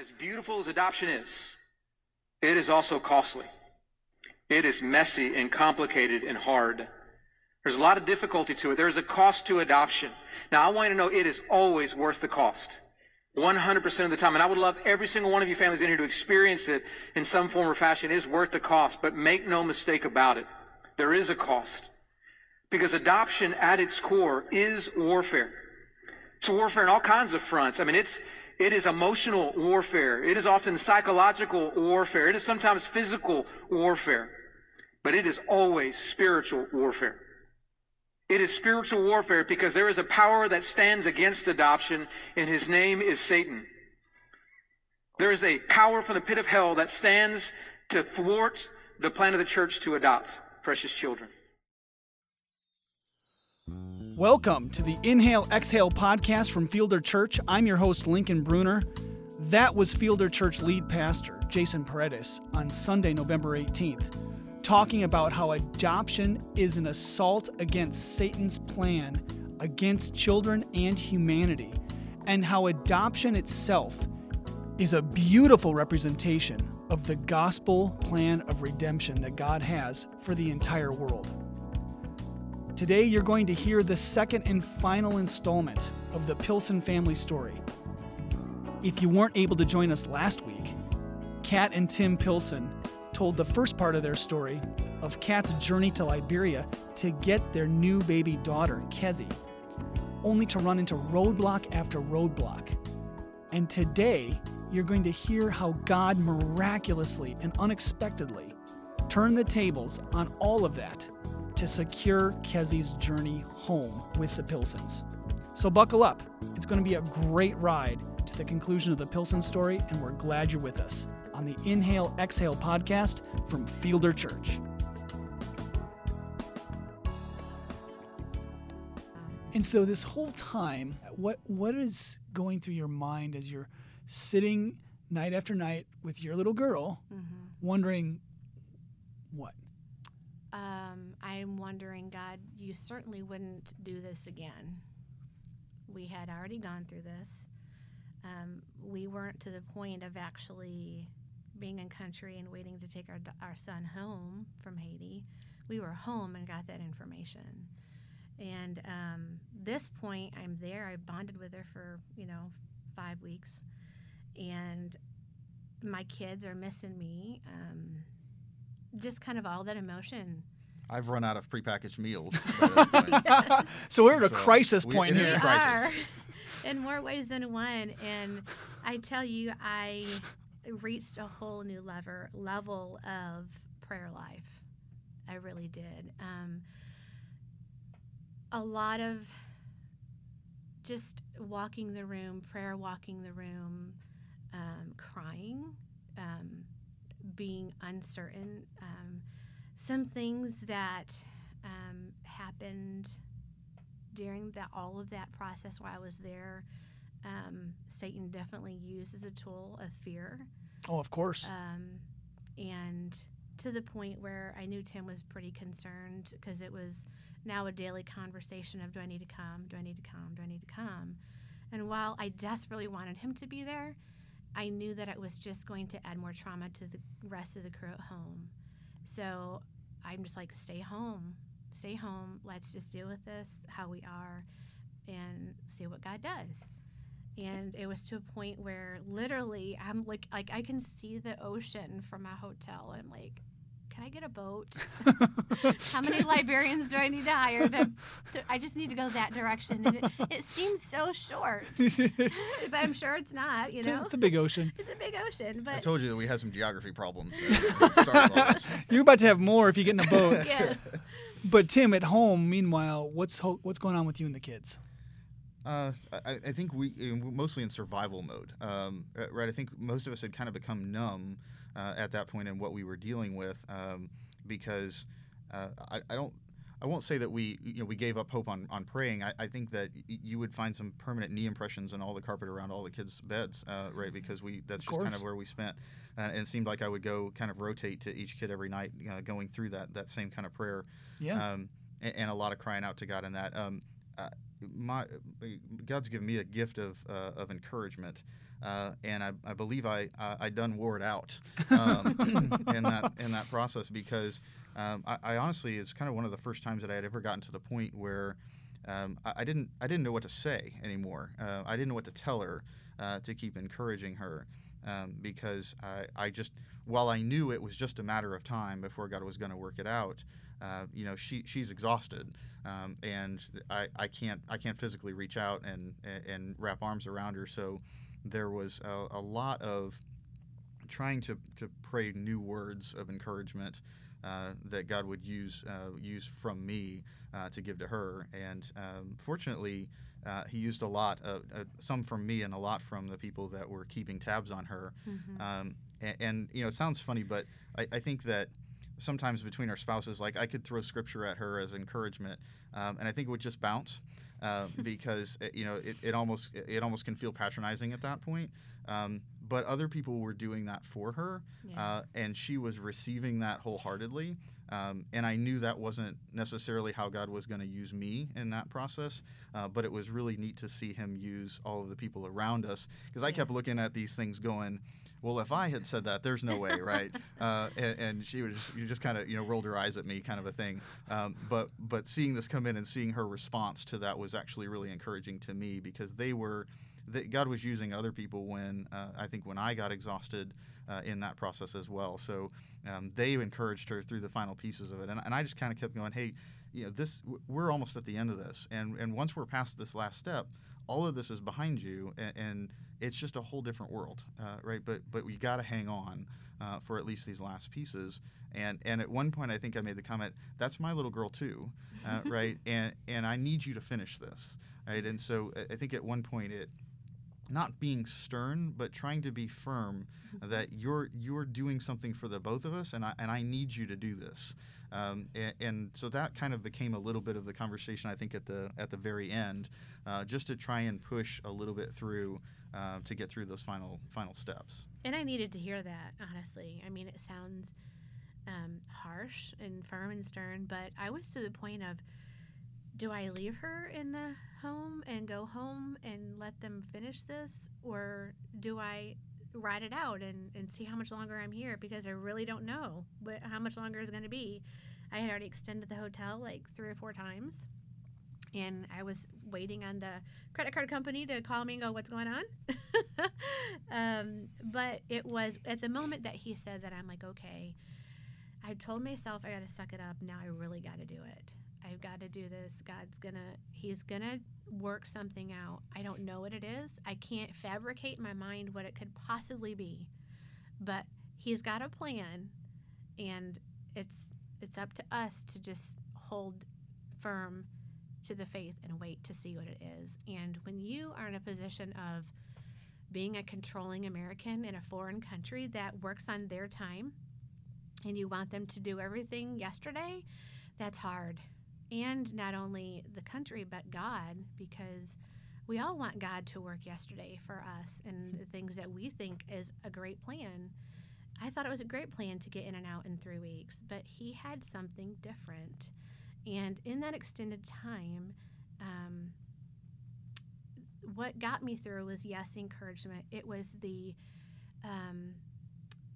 As beautiful as adoption is, it is also costly. It is messy and complicated and hard. There's a lot of difficulty to it. There's a cost to adoption. Now, I want you to know it is always worth the cost. 100% of the time. And I would love every single one of you families in here to experience it in some form or fashion. It is worth the cost, but make no mistake about it. There is a cost. Because adoption at its core is warfare. It's warfare on all kinds of fronts. I mean, it's, it is emotional warfare. It is often psychological warfare. It is sometimes physical warfare. But it is always spiritual warfare. It is spiritual warfare because there is a power that stands against adoption, and his name is Satan. There is a power from the pit of hell that stands to thwart the plan of the church to adopt precious children. Welcome to the Inhale Exhale podcast from Fielder Church. I'm your host, Lincoln Bruner. That was Fielder Church lead pastor, Jason Paredes, on Sunday, November 18th, talking about how adoption is an assault against Satan's plan against children and humanity, and how adoption itself is a beautiful representation of the gospel plan of redemption that God has for the entire world. Today, you're going to hear the second and final installment of the Pilson family story. If you weren't able to join us last week, Kat and Tim Pilson told the first part of their story of Kat's journey to Liberia to get their new baby daughter, Kezi, only to run into roadblock after roadblock. And today, you're going to hear how God miraculously and unexpectedly turned the tables on all of that to secure Kezi's journey home with the Pilsons. So buckle up. It's going to be a great ride to the conclusion of the Pilson story, and we're glad you're with us on the Inhale Exhale podcast from Fielder Church. And so this whole time, what what is going through your mind as you're sitting night after night with your little girl, Mm-hmm. wondering what? Um, I'm wondering, God, you certainly wouldn't do this again. We had already gone through this. Um, we weren't to the point of actually being in country and waiting to take our, our son home from Haiti. We were home and got that information. And um, this point, I'm there. I bonded with her for, you know, five weeks. And my kids are missing me. Um, just kind of all that emotion. I've run out of prepackaged meals. by this point. So we're at a So crisis we- point it is here. a crisis. are in more ways than one. And I tell you, I reached a whole new level level of prayer life. I really did. Um, a lot of just walking the room, prayer walking the room, um, crying, um, being uncertain. Um, some things that um, happened during that all of that process while I was there, um, Satan definitely used as a tool of fear, Oh, of course. um, and to the point where I knew Tim was pretty concerned because it was now a daily conversation of do I need to come, do I need to come, do I need to come, and while I desperately wanted him to be there, I knew that it was just going to add more trauma to the rest of the crew at home. So I'm just like, stay home, stay home. Let's just deal with this how we are and see what God does. And it was to a point where literally I'm like, like I can see the ocean from my hotel. I'm like, can I get a boat? How many Liberians do I need to hire? To, to, I just need to go that direction. And it, it seems so short, but I'm sure it's not. You a, know, it's a big ocean. it's a big ocean. But I told you that we had some geography problems. at the start of all this. You're about to have more if you get in a boat. yes, But Tim, at home, meanwhile, what's ho- what's going on with you and the kids? Uh, I, I think we mostly in survival mode, um, right? I think most of us had kind of become numb uh, at that point in what we were dealing with, um, because uh, I, I don't. I won't say that we, you know, we gave up hope on, on praying. I, I think that y- you would find some permanent knee impressions on all the carpet around all the kids' beds, uh, right? Because we that's Of just kind of where we spent, uh, and it seemed like I would go kind of rotate to each kid every night, uh, going through that that same kind of prayer Yeah. um, and, and a lot of crying out to God in that. Uh, my God's given me a gift of uh, of encouragement, uh, and I, I, believe I, I, I done wore it out um, in that in that process because um, I, I, honestly it's kind of one of the first times that I had ever gotten to the point where um, I, didn't I didn't know what to say anymore. Uh, I didn't know what to tell her uh, to keep encouraging her um, because I, I just while I knew it was just a matter of time before God was going to work it out. Uh, you know, she she's exhausted, um, and I, I can't I can't physically reach out and and wrap arms around her. So there was a, a lot of trying to, to pray new words of encouragement uh, that God would use uh, use from me uh, to give to her. And um, fortunately, uh, He used a lot, uh, some from me and a lot from the people that were keeping tabs on her. Mm-hmm. Um, and, and, you know, it sounds funny, but I, I, think that sometimes between our spouses, like I could throw scripture at her as encouragement, um, and I think it would just bounce. Uh, because it, you know it, it almost it almost can feel patronizing at that point. Um, but other people were doing that for her, yeah. uh, and she was receiving that wholeheartedly. Um, and I knew that wasn't necessarily how God was going to use me in that process, uh, but it was really neat to see Him use all of the people around us because I kept looking at these things going, well, if I had said that, there's no way, right? Uh, and, and, she was just, you just kind of you know rolled her eyes at me, kind of a thing. Um, but but seeing this come in and seeing her response to that was actually really encouraging to me because they were that God was using other people when uh, I think when I got exhausted uh, in that process as well. So um, they encouraged her through the final pieces of it, and, and I just kind of kept going, hey, you know, this we're almost at the end of this, and and once we're past this last step, all of this is behind you, and, and it's just a whole different world, uh, right? But but we got to hang on uh, for at least these last pieces. And and at one point, I think I made the comment, "That's my little girl too, uh, right? And and I need you to finish this, right?" And so I think at one point it not being stern, but trying to be firm mm-hmm. that you're you're doing something for the both of us, and I and I need you to do this. Um, and, and, so that kind of became a little bit of the conversation I think at the at the very end, uh, just to try and push a little bit through uh, to get through those final final steps. And I needed to hear that honestly. I mean, it sounds um, harsh and firm and stern, but I was to the point of do I leave her in the home and go home and let them finish this? Or do I ride it out and, and see how much longer I'm here? Because I really don't know what, how much longer is going to be. I had already extended the hotel like three or four times. And I was waiting on the credit card company to call me and go, What's going on? um, but it was at the moment that he said that, I'm like, Okay, I told myself I got to suck it up. Now I really got to do it. I've got to do this. God's gonna, He's gonna work something out. I don't know what it is. I can't fabricate in my mind what it could possibly be, but He's got a plan, and it's it's up to us to just hold firm to the faith and wait to see what it is. And when you are in a position of being a controlling American in a foreign country that works on their time and you want them to do everything yesterday, that's hard and not only the country but God because we all want God to work yesterday for us and the things that we think is a great plan. I thought it was a great plan to get in and out in three weeks, but he had something different. And in that extended time, um, what got me through was yes, encouragement. It was the, um,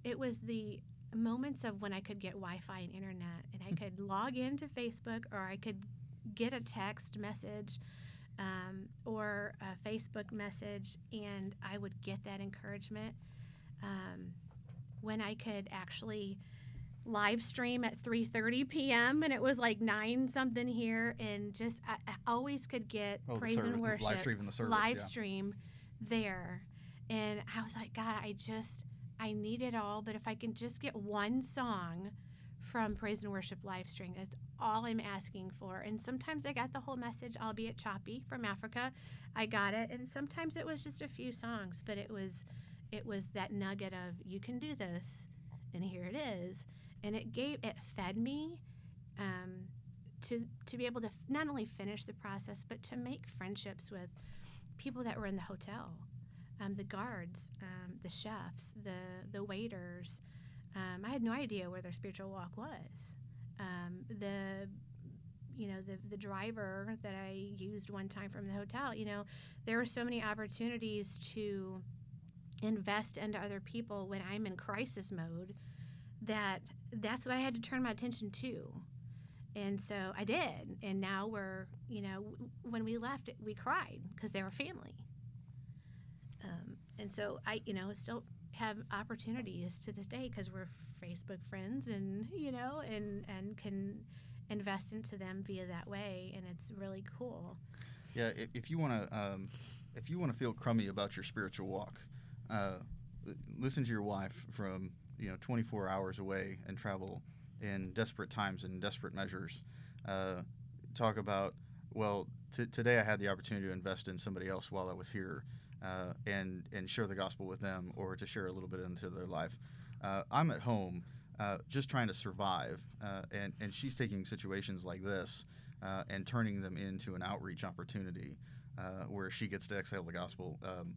it was the moments of when I could get Wi Fi and internet and I could log into Facebook or I could get a text message um, or a Facebook message and I would get that encouragement. Um, when I could actually live stream at 3:30 p.m. and it was like nine something here and just I, I always could get oh, praise service, and worship live stream the service, live yeah. stream there and I was like God I just I need it all, but if I can just get one song from Praise and Worship live stream, that's all I'm asking for. And sometimes I got the whole message, albeit choppy, from Africa. I got it, and sometimes it was just a few songs, but it was it was that nugget of you can do this, and here it is, and it gave it fed me. Um, to, to be able to not only finish the process, but to make friendships with people that were in the hotel um, the guards, um, the chefs, the the waiters. Um, I had no idea where their spiritual walk was. Um, the you know the the driver that I used one time from the hotel. You know, there were so many opportunities to invest into other people when I'm in crisis mode that that's what I had to turn my attention to. And so I did. And now we're, you know, when we left, we cried because they were family. And so I, you know, still have opportunities to this day because we're Facebook friends and, you know, and, and can invest into them via that way. And it's really cool. Yeah, if, if you want to, um, if you want to feel crummy about your spiritual walk, uh, listen to your wife from you know 24 hours away and travel in desperate times and desperate measures. Uh, talk about well, t- today I had the opportunity to invest in somebody else while I was here, uh, and and share the gospel with them or to share a little bit into their life. Uh, I'm at home. Uh, just trying to survive, uh, and and she's taking situations like this uh, and turning them into an outreach opportunity where she gets to exhale the gospel. Um,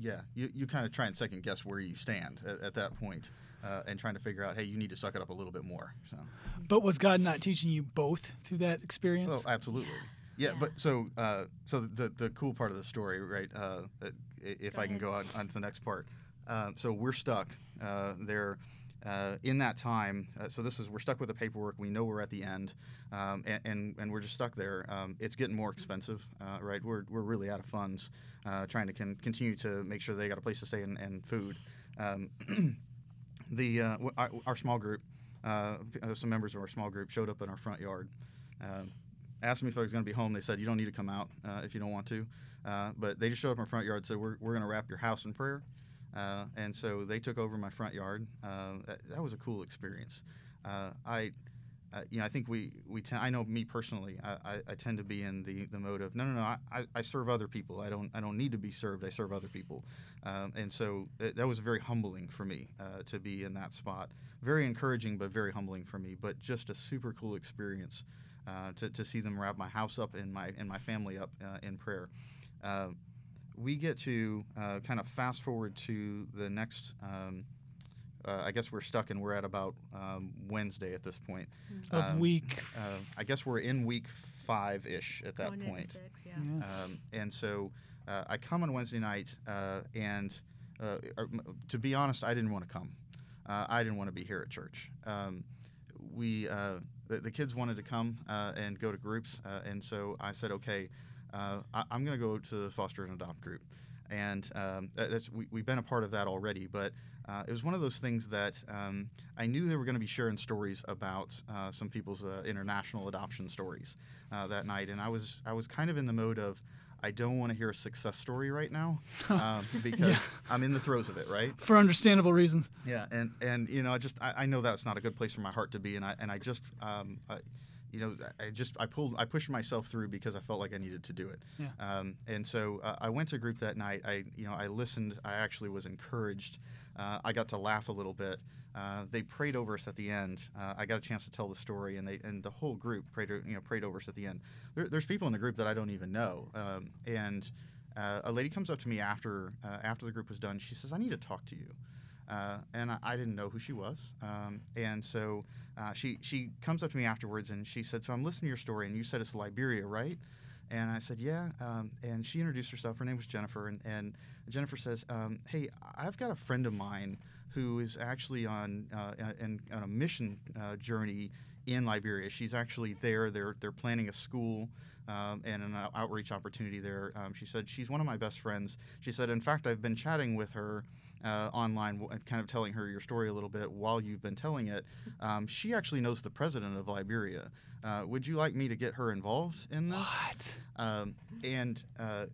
yeah, you, you kind of try and second guess where you stand at, at that point, uh, and trying to figure out, hey, you need to suck it up a little bit more. So. But was God not teaching you both through that experience? Oh, absolutely. Yeah, yeah. but so uh, so the the cool part of the story, right? Uh, if go I can go on, on to the next part. Uh, so we're stuck uh, there uh, in that time, uh, so this is we're stuck with the paperwork. We know we're at the end, um, and, and, and we're just stuck there. Um, it's getting more expensive, uh, right? We're, we're really out of funds, uh, trying to con- continue to make sure they got a place to stay and, and food. Um, the uh, our, our, small group, uh, some members of our small group showed up in our front yard. Asked me if I was going to be home. They said you don't need to come out if you don't want to, but they just showed up in our front yard. and Said we're, we're going to wrap your house in prayer. Uh, and so they took over my front yard. Uh, that, that, was a cool experience. Uh, I, uh, you know, I think we, we t- I know me personally, I, I, I, tend to be in the, the mode of no, no, no. I, I serve other people. I don't I don't need to be served. I serve other people. Um, and so that was very humbling for me uh, to be in that spot. Very encouraging, but very humbling for me. But just a super cool experience uh, to, to see them wrap my house up and my and my family up in prayer we get to uh, kind of fast forward to the next. Um, uh, I guess we're stuck and we're at about um, Wednesday at this point. Of um, week. Uh, I guess we're in week five ish at that Going point. Six, yeah. yeah. Um, and so uh, I come on Wednesday night, uh, and uh, to be honest, I didn't want to come. I didn't want to be here at church. Um, we the, the, kids wanted to come and go to groups, and so I said, okay uh, I, am going to go to the foster and adopt group. And um, that's, we, have been a part of that already, but uh, it was one of those things that um, I knew they were going to be sharing stories about uh, some people's uh, international adoption stories uh, that night, and I was I was kind of in the mode of I don't want to hear a success story right now um, because yeah. I'm in the throes of it, right? For understandable reasons. Yeah, and and you know, I just I, I know that's not a good place for my heart to be, and I and I just um, I, you know, I just I pulled I pushed myself through because I felt like I needed to do it. Yeah. Um, and so uh, I went to group that night. I you know I listened. I actually was encouraged. Uh, I got to laugh a little bit. Uh, they prayed over us at the end. Uh, I got a chance to tell the story, and they and the whole group prayed you know prayed over us at the end. There, there's people in the group that I don't even know, um, and uh, a lady comes up to me after uh, after the group was done. She says, "I need to talk to you." Uh, and I, I, didn't know who she was. Um, and so she she comes up to me afterwards and she said, "So I'm listening to your story, and you said it's Liberia, right?" And I said, "Yeah." Um, and she introduced herself. Her name was Jennifer, and, and Jennifer says, um, "Hey, I've got a friend of mine who is actually on uh, on a mission uh, journey in Liberia. She's actually there. They're they're planning a school." Um, and an outreach opportunity there. Um, she said she's one of my best friends. She said, in fact, I've been chatting with her uh, online, kind of telling her your story a little bit while you've been telling it. Um, she actually knows the president of Liberia. Uh, would you like me to get her involved in this? What? Um, and uh,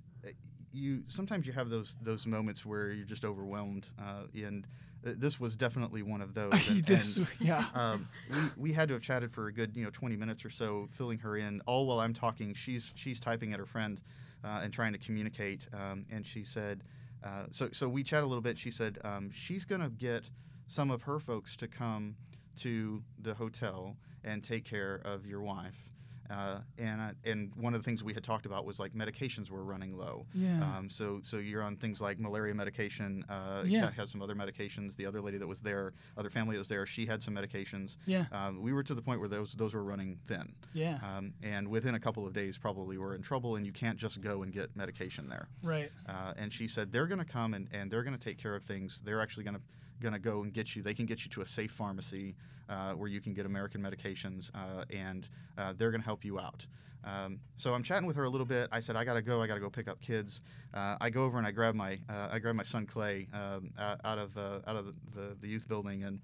you sometimes you have those those moments where you're just overwhelmed, uh, and this was definitely one of those. And, this, and, yeah. Um, we, we had to have chatted for a good you know 20 minutes or so, filling her in. All while I'm talking, she's she's typing at her friend uh, and trying to communicate. Um, and she said. Uh, so, so we chat a little bit. She said um, she's going to get some of her folks to come to the hotel and take care of your wife. Uh, and and one of the things we had talked about was like medications were running low. Yeah. Um, so so you're on things like malaria medication. Uh, Yeah. Kat has some other medications. The other lady that was there, other family that was there, she had some medications. yeah. Um, we were to the point where those those were running thin. Yeah. Um, and within a couple of days, probably we're in trouble, and you can't just go and get medication there. right. Uh, and she said they're going to come and, and they're going to take care of things. They're actually going to going to go and get you. They can get you to a safe pharmacy uh, where you can get American medications, uh, and uh, they're going to help you out. Um, so I'm chatting with her a little bit. I said I got to go. I got to go pick up kids. Uh, I go over and I grab my uh, I grab my son Clay um, out of out of the, the, the youth building, and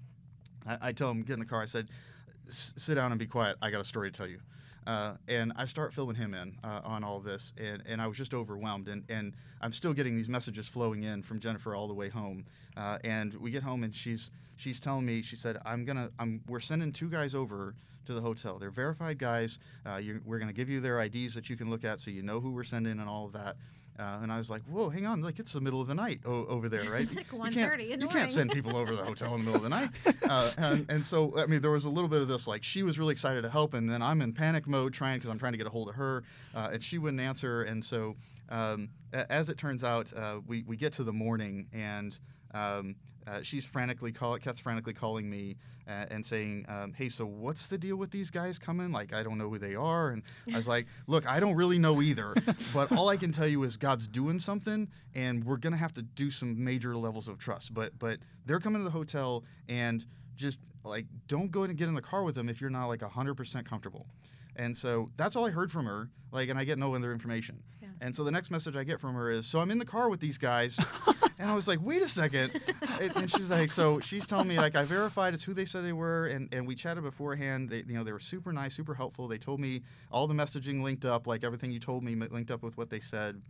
I, I tell him get in the car. I said, "S- sit down and be quiet. I got a story to tell you. Uh, and I start filling him in uh, on all this, and, and I was just overwhelmed. And, and I'm still getting these messages flowing in from Jennifer all the way home. Uh, and we get home, and she's she's telling me, she said, I'm gonna, I'm, we're sending two guys over to the hotel. They're verified guys. Uh, we're gonna give you their IDs that you can look at, so you know who we're sending and all of that. Uh, and I was like, "Whoa, hang on! Like it's the middle of the night o- over there, right? It's like You 1:30 can't- in the You can't send people over to the hotel in the middle of the night." Uh, and, and so, I mean, there was a little bit of this. Like, she was really excited to help, and then I'm in panic mode trying because I'm trying to get a hold of her, uh, and she wouldn't answer. And so, um, a- as it turns out, uh, we we get to the morning, and um, uh, she's frantically call Kat's frantically calling me uh, and saying, um, "Hey, so what's the deal with these guys coming? Like, I don't know who they are." And I was like, "Look, I don't really know either, but all I can tell you is God's doing something, and we're gonna have to do some major levels of trust. But but they're coming to the hotel, and just like don't go and get in the car with them if you're not like 100% comfortable." And so that's all I heard from her. Like, and I get no other information. Yeah. And so the next message I get from her is, "So I'm in the car with these guys." And I was like, wait a second. and, and she's like, so she's telling me like I verified it's who they said they were, and, and we chatted beforehand. They, you know, they were super nice, super helpful. They told me all the messaging linked up, like everything you told me linked up with what they said.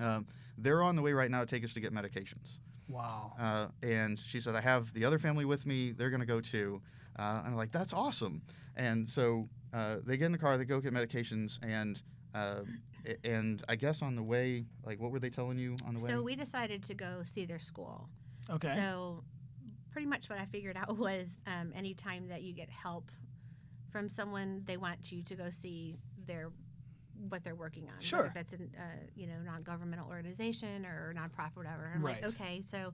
Um, they're on the way right now to take us to get medications. Wow. Uh, and she said, I have the other family with me. They're going to go too. Uh, and I'm like, that's awesome. And so uh, they get in the car, they go get medications, and uh, and I guess on the way, like, what were they telling you on the way? So we decided to go see their school. Okay. So pretty much what I figured out was um, anytime that you get help from someone, they want you to go see their what they're working on. Sure. Whether that's a uh, you know non-governmental organization or nonprofit, whatever. I'm Right. like, okay, so I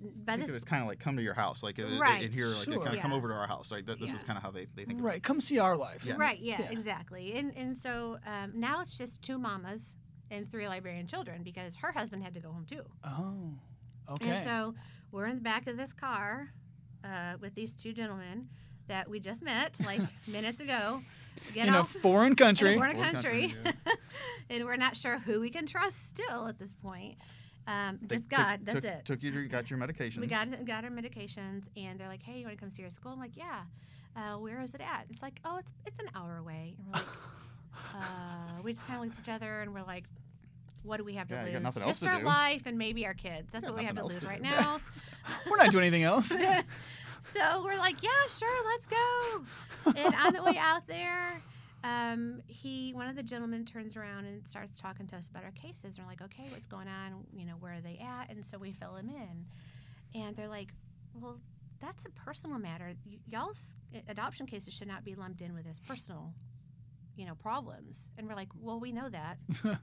by think this it was kind of like come to your house, like uh, uh, Right. in here, like Sure. kind of come over to our house. Like th- this is kind of how they, they think. right. Come see our life. Yeah. Right, yeah, Yeah. exactly. And and so um, now it's just two mamas and three Liberian children because her husband had to go home too. Oh. Okay. And so we're in the back of this car uh, with these two gentlemen that we just met like minutes ago. Get in a off foreign in country. a foreign Foreign country, country, and we're not sure who we can trust still at this point. Um, They just took- God, that's took, it. Took you, to, got your medications. We got got our medications, and they're like, "Hey, you want to come see our school?" I'm like, "Yeah." Uh, where is it at? It's like, "Oh, it's it's an hour away." And we're like, uh, we just kind of looked at each other, and we're like, "What do we have to Yeah, lose? got nothing else just to our do." life and maybe our kids. That's what we have to lose to right now." We're not doing anything else. so we're like, "Yeah, sure, let's go." And on the way out there. Um, he, one of the gentlemen, turns around and starts talking to us about our cases. And we're like, okay, what's going on? You know, where are they at? And so we fill him in, and they're like, well, that's a personal matter. Y- y'all's adoption cases should not be lumped in with as personal, you know, problems. And we're like, well, we know that.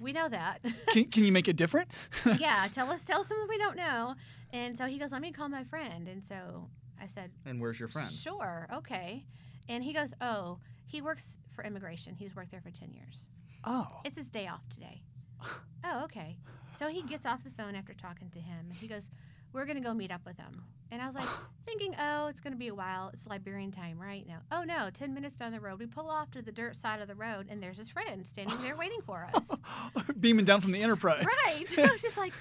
we know that. can, can you make it different? yeah, tell us, tell us something we don't know. And so he goes, let me call my friend. And so I said, And where's your friend? Sure, okay. And he goes, oh, he works for immigration. He's worked there for 10 years. Oh. It's his day off today. oh, okay. So he gets off the phone after talking to him. And he goes, we're going to go meet up with him. And I was like, thinking, oh, it's going to be a while. It's Liberian time, right? now. Oh, no, 10 minutes down the road. We pull off to the dirt side of the road, and there's his friend standing there waiting for us. Beaming down from the Enterprise. right. I was just like,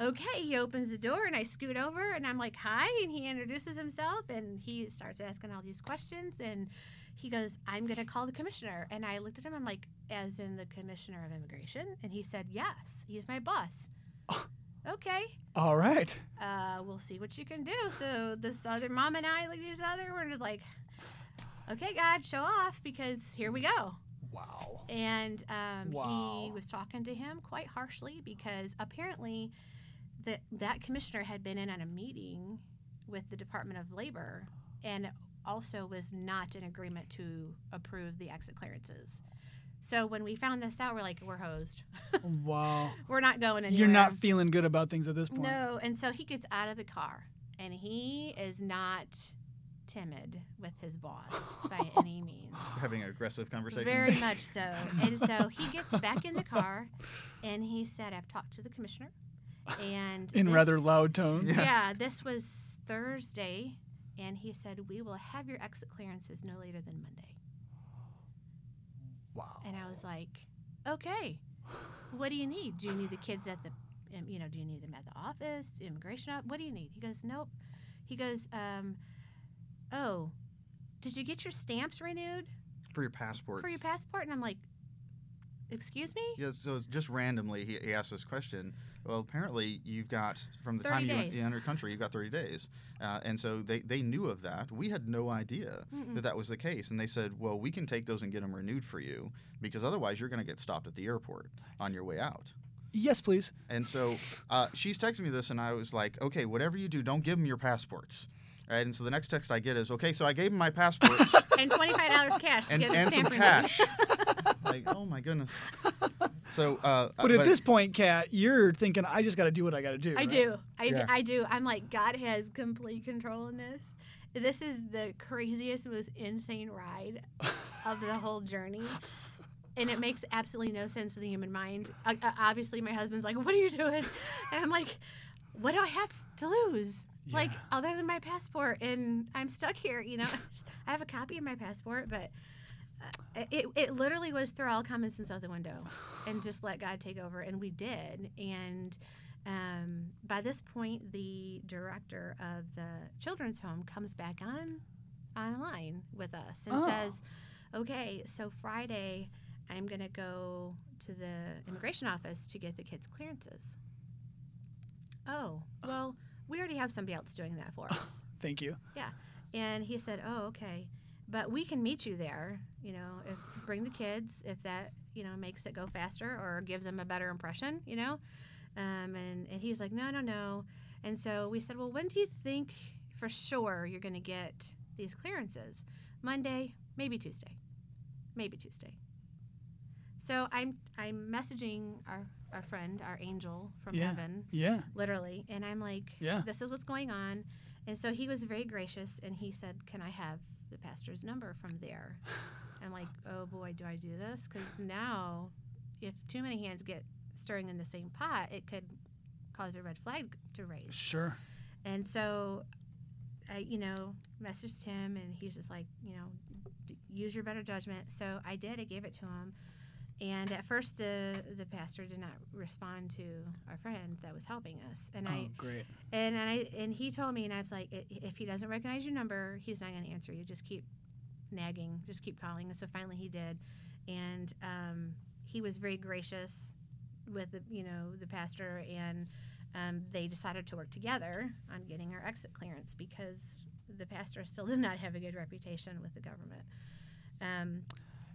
okay. He opens the door, and I scoot over, and I'm like, hi. And he introduces himself, and he starts asking all these questions. And he goes, I'm going to call the commissioner. And I looked at him, I'm like, as in the commissioner of immigration? And he said, yes, he's my boss. okay. All right. Uh, we'll see what you can do. So this other mom and I looked at each other. We're just like, okay, God, show off because here we go. Wow. And um, Wow. he was talking to him quite harshly because apparently that that commissioner had been in on a meeting with the Department of Labor, and also was not in agreement to approve the exit clearances. So when we found this out, we're like, we're hosed. Wow. we're not going anywhere. You're not feeling good about things at this point. No, and so he gets out of the car, and he is not timid with his boss by any means. Having an aggressive conversation. Very much so. And so he gets back in the car, and he said, "I've talked to the commissioner." And In this- rather loud tones. Yeah. yeah, this was Thursday, and he said, "We will have your exit clearances no later than Monday." Wow. And I was like, okay, what do you need? Do you need the kids at the, um, you know, do you need them at the office, immigration up? What do you need? He goes, nope. He goes, um, oh, did you get your stamps renewed for your passport. for your passport? And I'm like, excuse me? Yeah, so just randomly, he, he asked this question. Well, apparently, you've got from the time you days. you enter country, you've got 30 days, uh, and so they, they knew of that. We had no idea Mm-mm. that that was the case, and they said, "Well, we can take those and get them renewed for you, because otherwise, you're going to get stopped at the airport on your way out." Yes, please. And so uh, she's texting me this, and I was like, "Okay, whatever you do, don't give them your passports." Right, and so the next text I get is, "Okay, so I gave him my passports." And $25 cash to and, get the and some cash. like, oh my goodness. So, uh, But at this point, Kat, you're thinking, I just got to do what I got to do. I right? do. I, d- Yeah. I do. I'm like, God has complete control in this. This is the craziest, most insane ride of the whole journey. And it makes absolutely no sense to the human mind. Uh, uh, obviously, my husband's like, What are you doing? And I'm like, What do I have to lose? Like, other than my passport, and I'm stuck here, you know? I have a copy of my passport, but it, it literally was throw all common sense out the window and just let God take over. And we did. And um, by this point, the director of the children's home comes back on online with us and Oh. says, "Okay, so Friday, I'm going to go to the immigration office to get the kids' clearances." Oh, well, we already have somebody else doing that for us. Thank you. Yeah. And he said, "Oh, okay, but we can meet you there. You know, if bring the kids if that you know makes it go faster or gives them a better impression. You know." Um, and and he's like, "No, no, no." And so we said, "Well, when do you think for sure you're going to get these clearances? Monday, maybe Tuesday, maybe Tuesday." So I'm I'm messaging our our friend, our angel from Yeah. heaven, Yeah. literally, and I'm like, Yeah. this is what's going on. And so he was very gracious and he said, Can I have the pastor's number from there? I'm like, Oh boy, do I do this? Because now, if too many hands get stirring in the same pot, it could cause a red flag to raise. Sure. And so I, you know, messaged him and he's just like, you know, use your better judgment. So I did, I gave it to him. And at first the the pastor did not respond to our friend that was helping us. And I oh, great. and and I and he told me, and I was like, if he doesn't recognize your number, he's not going to answer you. Just keep nagging, just keep calling. And so finally he did, and um, he was very gracious with the you know the pastor, and um, they decided to work together on getting our exit clearance because the pastor still did not have a good reputation with the government. Um,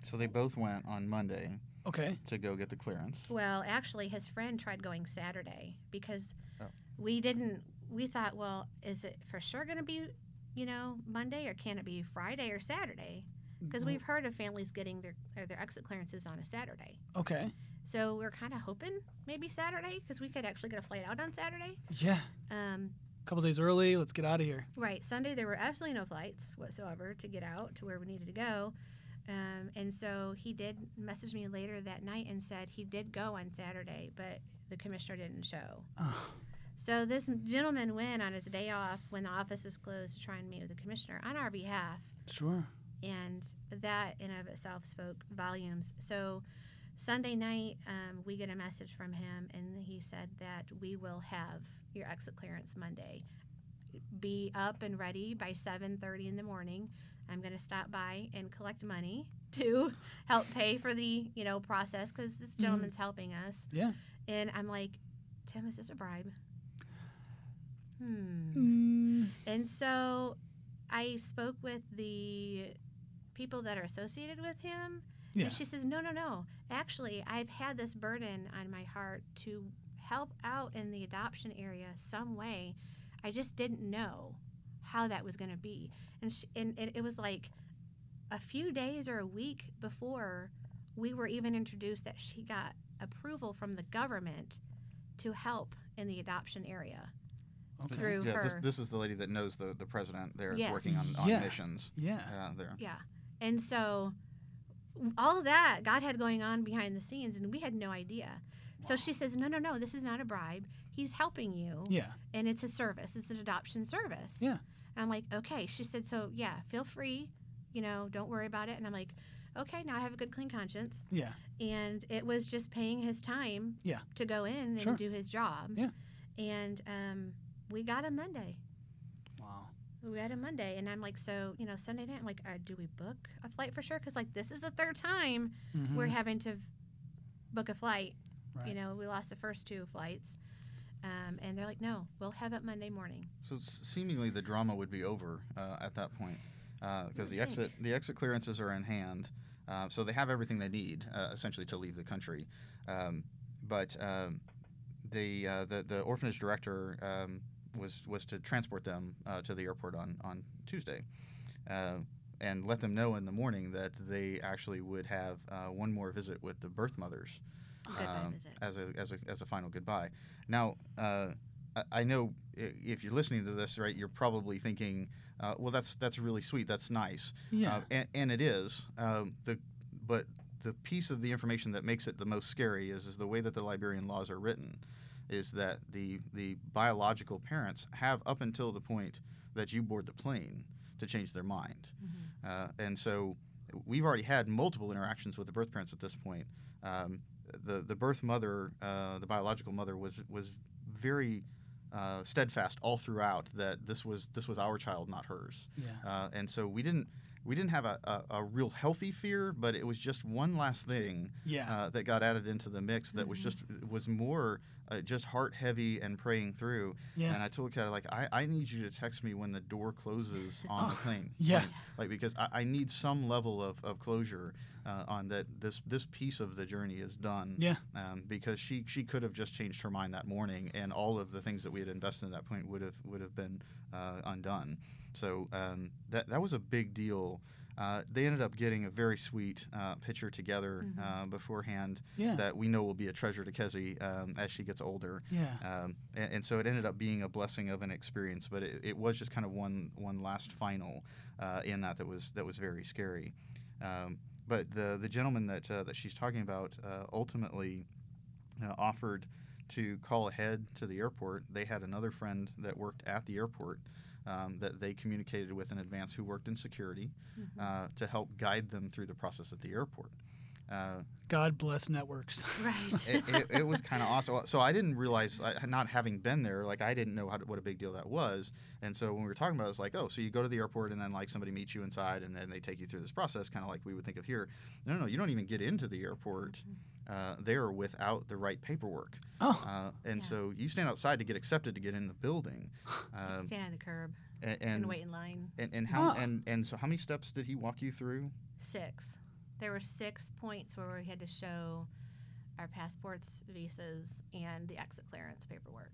So they both went on Monday Okay. to go get the clearance. Well, actually, his friend tried going Saturday because Oh. we didn't. We thought, well, is it for sure going to be, you know, Monday or can it be Friday or Saturday? Because we've heard of families getting their their exit clearances on a Saturday. Okay. So we're kind of hoping maybe Saturday because we could actually get a flight out on Saturday. Yeah. Um, A couple days early. Let's get out of here. Right. Sunday, there were absolutely no flights whatsoever to get out to where we needed to go. Um, and so he did message me later that night and said he did go on Saturday, but the commissioner didn't show. Oh, So this gentleman went on his day off when the office is closed to try and meet with the commissioner on our behalf. sure. And that in of itself spoke volumes. So Sunday night, um, we get a message from him, and he said that we will have your exit clearance Monday. Be up and ready by 7:30 in the morning. I'm going to stop by and collect money to help pay for the you know process because this gentleman's helping us. Yeah. And I'm like, Tim, is this a bribe? Hmm. Mm, And so I spoke with the people that are associated with him. Yeah. And she says, No, no, no. Actually, I've had this burden on my heart to help out in the adoption area some way. I just didn't know how that was going to be. And, she, and, and it was like a few days or a week before we were even introduced that she got approval from the government to help in the adoption area Okay. through yeah, her. this, this is the lady that knows the, the president there. Yes. Is working on, on Yeah. missions. Yeah. Uh, there. Yeah. And so all of that God had going on behind the scenes and we had no idea. So she says, No, no, no, this is not a bribe. He's helping you. Yeah. And it's a service. It's an adoption service. Yeah. And I'm like, Okay. She said, So yeah, feel free. You know, don't worry about it. And I'm like, Okay, now I have a good clean conscience. Yeah. And it was just paying his time Yeah. to go in and Sure. do his job. Yeah. And um, we got him Monday. Wow. We had a Monday, and I'm like, so you know, Sunday night. I'm like, uh, do we book a flight for sure? Because like this is the third time we're Mhm. having to book a flight. Right. You know, we lost the first two flights, um, and they're like, no, we'll have it Monday morning. So seemingly the drama would be over uh, at that point because would the think. exit the exit clearances are in hand, uh, so they have everything they need uh, essentially to leave the country. Um, but um, the, uh, the the orphanage director um, was was to transport them uh, to the airport on on Tuesday. Uh, and let them know in the morning that they actually would have uh, one more visit with the birth mothers um, as a as a as a final goodbye. Now, uh, I, I know if you're listening to this, right, you're probably thinking, uh, well, that's that's really sweet, that's nice, Yeah. uh, and, and it is. Um, the but the piece of the information that makes it the most scary is is the way that the Liberian laws are written, is that the the biological parents have up until the point that you board the plane to change their mind. Mhm. Uh, and so we've already had multiple interactions with the birth parents at this point. Um, the the birth mother, uh, the biological mother, was was very uh, steadfast all throughout that this was this was our child, not hers. yeah. Uh, and so we didn't we didn't have a, a, a real healthy fear, but it was just one last thing Yeah. uh, that got added into the mix that was Mhm. just was more uh, just heart heavy and praying through. yeah. And I told Kat like I, I need you to text me when the door closes on the Oh, plane. yeah. Like, like because I, I need some level of, of closure uh, on that this this piece of the journey is done. Yeah. Um, because she she could have just changed her mind that morning, and all of the things that we had invested at that point would have would have been uh, undone. So um, that that was a big deal. Uh, they ended up getting a very sweet uh, picture together Mhm. uh, beforehand yeah. that we know will be a treasure to Kezi um, as she gets older. yeah. Um, and, and so it ended up being a blessing of an experience, but it, it was just kind of one one last final uh, in that that was that was very scary. Um, but the the gentleman that uh, that she's talking about uh, ultimately uh, offered to call ahead to the airport. They had another friend that worked at the airport um, that they communicated with in advance who worked in security Mhm. uh, to help guide them through the process at the airport. Uh, God bless networks. Right. it, it, it was kind of awesome. So I didn't realize, I, not having been there, like I didn't know how to, what a big deal that was. And so when we were talking about it, it's like, oh, so you go to the airport and then like somebody meets you inside and then they take you through this process, kind of like we would think of here. No, no, you don't even get into the airport uh, there without the right paperwork. Oh. Uh, and Yeah. so you stand outside to get accepted to get in the building. Um, Stand on the curb and, and, and, wait in line. and, and how Oh. and, and so how many steps did he walk you through? Six. There were six points where we had to show our passports, visas, and the exit clearance paperwork.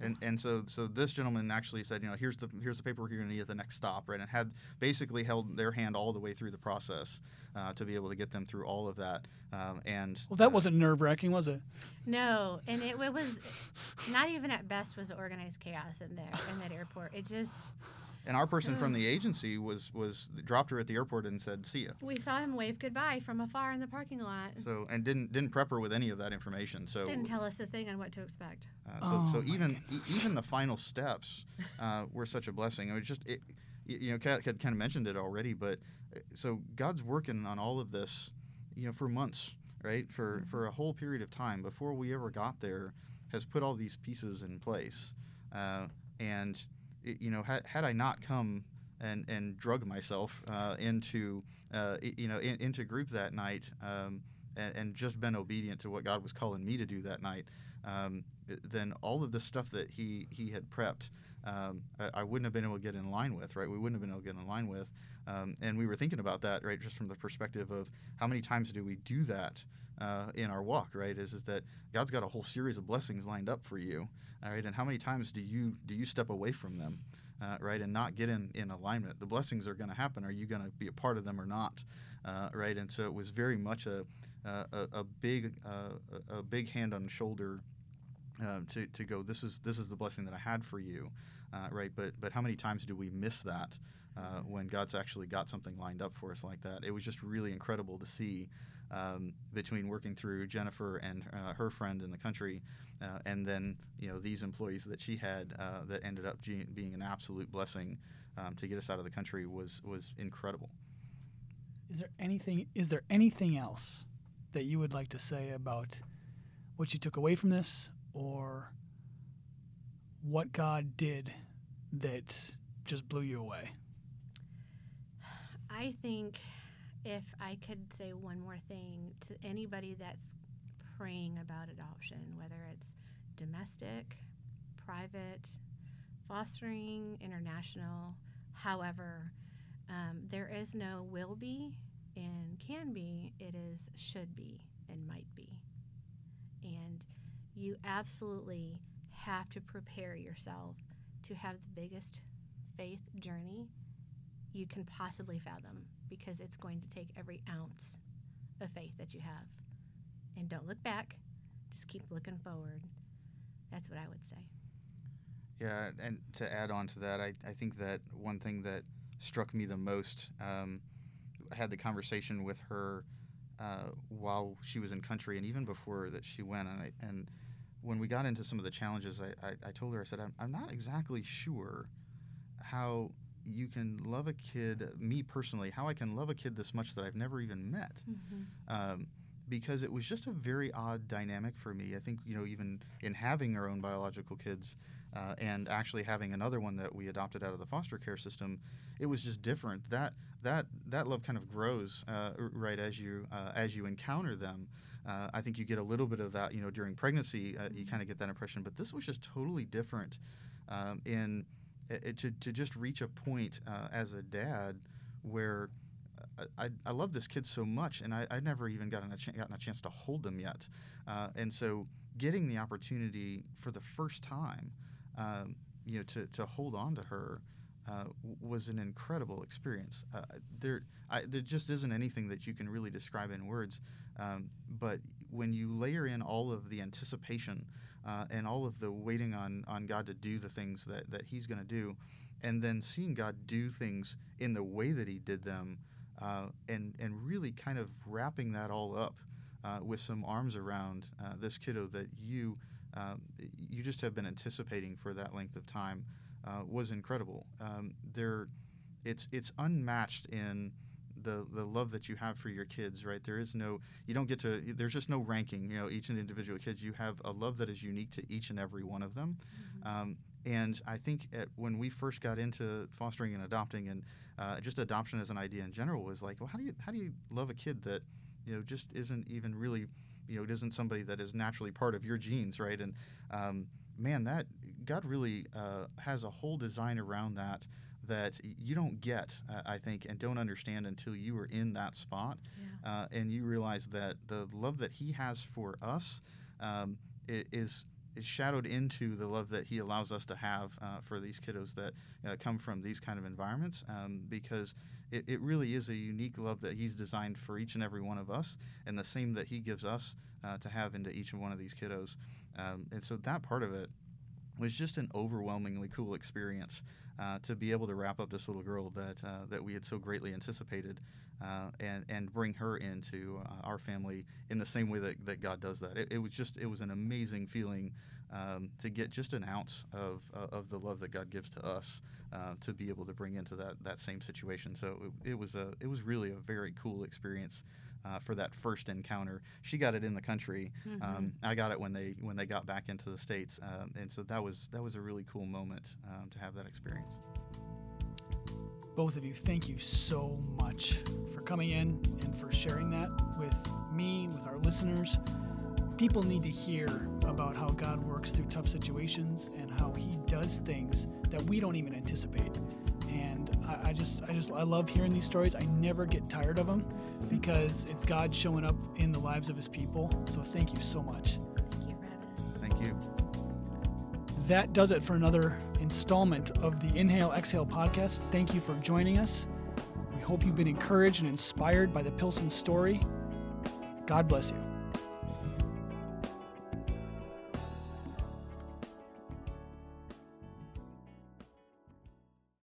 And and so so this gentleman actually said, you know, here's the here's the paperwork you're going to need at the next stop, right? And had basically held their hand all the way through the process uh, to be able to get them through all of that. Um, and Well, that uh, wasn't nerve wracking, was it? No, and it, it was not even at best was organized chaos in there in that airport. It just And our person from the agency was was dropped her at the airport and said, "See ya." we saw him wave goodbye from afar in the parking lot. So and didn't didn't prep her with any of that information. So Didn't tell us a thing on what to expect. Uh, so, Oh, so even e- even the final steps uh, were such a blessing. It was just, it, you know, Kat had kind of mentioned it already, but uh, so God's working on all of this, you know, for months, right? For for a whole period of time before we ever got there, has put all these pieces in place, uh, and it, you know, had had I not come and and drug myself uh, into uh, you know in, into group that night. Um, and, and just been obedient to what God was calling me to do that night, um, then all of the stuff that he he had prepped, um, I, I wouldn't have been able to get in line with, right? We wouldn't have been able to get in line with, um, and we were thinking about that, right? Just from the perspective of how many times do we do that uh, in our walk, right? Is is that God's got a whole series of blessings lined up for you, all right? And how many times do you do you step away from them? uh, right, and not get in, in alignment. The blessings are going to happen. Are you going to be a part of them or not, uh, right? And so it was very much a a, a big uh, a big hand on shoulder uh, to, to go. This is this is the blessing that I had for you, uh, right? But but how many times do we miss that uh, when God's actually got something lined up for us like that? It was just really incredible to see um, between working through Jennifer and uh, her friend in the country, uh, and then you know these employees that she had uh, that ended up ge- being an absolute blessing um, to get us out of the country was was incredible. Is there anything? Is there anything else that you would like to say about what you took away from this, or what God did that just blew you away? I think if I could say one more thing to anybody that's praying about adoption, whether it's domestic, private, fostering, international, however, um, there is no will be and can be, it is should be and might be. And you absolutely have to prepare yourself to have the biggest faith journey you can possibly fathom because it's going to take every ounce of faith that you have. And don't look back, just keep looking forward. That's what I would say. Yeah, and to add on to that, I, I think that one thing that struck me the most, um, I had the conversation with her uh, while she was in country and even before that she went. And, I, and when we got into some of the challenges, I, I, I told her, I said, I'm, I'm not exactly sure how you can love a kid, me personally, how I can love a kid this much that I've never even met. Mm-hmm. Um, because it was just a very odd dynamic for me. I think, you know, even in having our own biological kids uh, and actually having another one that we adopted out of the foster care system, it was just different. That that that love kind of grows uh, right as you uh, as you encounter them. Uh, I think you get a little bit of that, you know, during pregnancy. Uh, you kind of get that impression, but this was just totally different. Um, in it, to to just reach a point uh, as a dad where I, I, love this kid so much, and I, I never even gotten a, ch- gotten a chance to hold them yet. Uh, and so, getting the opportunity for the first time, um, you know, to, to hold on to her uh, was an incredible experience. Uh, there, I, there just isn't anything that you can really describe in words. Um, but when you layer in all of the anticipation uh, and all of the waiting on, on God to do the things that, that He's going to do, and then seeing God do things in the way that He did them, uh, and and really kind of wrapping that all up uh, with some arms around uh, this kiddo that you um, you just have been anticipating for that length of time uh, was incredible. Um, there, it's it's unmatched in the the love that you have for your kids. Right, there is no you don't get to there's just no ranking. You know, each and individual kids you have a love that is unique to each and every one of them. Mm-hmm. Um, and I think at, when we first got into fostering and adopting, and uh, just adoption as an idea in general, was like, well, how do you how do you love a kid that you know just isn't even really you know isn't somebody that is naturally part of your genes, right? And um, man, that God really uh, has a whole design around that that you don't get, uh, I think, and don't understand until you are in that spot, yeah. uh, and you realize that the love that He has for us um, is is shadowed into the love that he allows us to have uh, for these kiddos that uh, come from these kind of environments um, because it, it, really is a unique love that he's designed for each and every one of us and the same that he gives us uh, to have into each and one of these kiddos. Um, and so that part of it was just an overwhelmingly cool experience uh, to be able to wrap up this little girl that uh, that we had so greatly anticipated uh, and and bring her into uh, our family in the same way that, that God does that. It, it was just it was an amazing feeling um, to get just an ounce of uh, of the love that God gives to us uh, to be able to bring into that that same situation. So it, it was a it was really a very cool experience. Uh, for that first encounter. She got it in the country. Mm-hmm. Um, I got it when they when they got back into the states, um, and so that was that was a really cool moment um, to have that experience both of you, thank you so much for coming in and for sharing that with me, with our listeners. People need to hear about how God works through tough situations and how He does things that we don't even anticipate. And I, I just, I just, I love hearing these stories. I never get tired of them because it's God showing up in the lives of His people. So thank you so much. Thank you for having us. thank you that does it for another installment of the Inhale Exhale podcast. Thank you for joining us. We hope you've been encouraged and inspired by the Pilsen story. God bless you.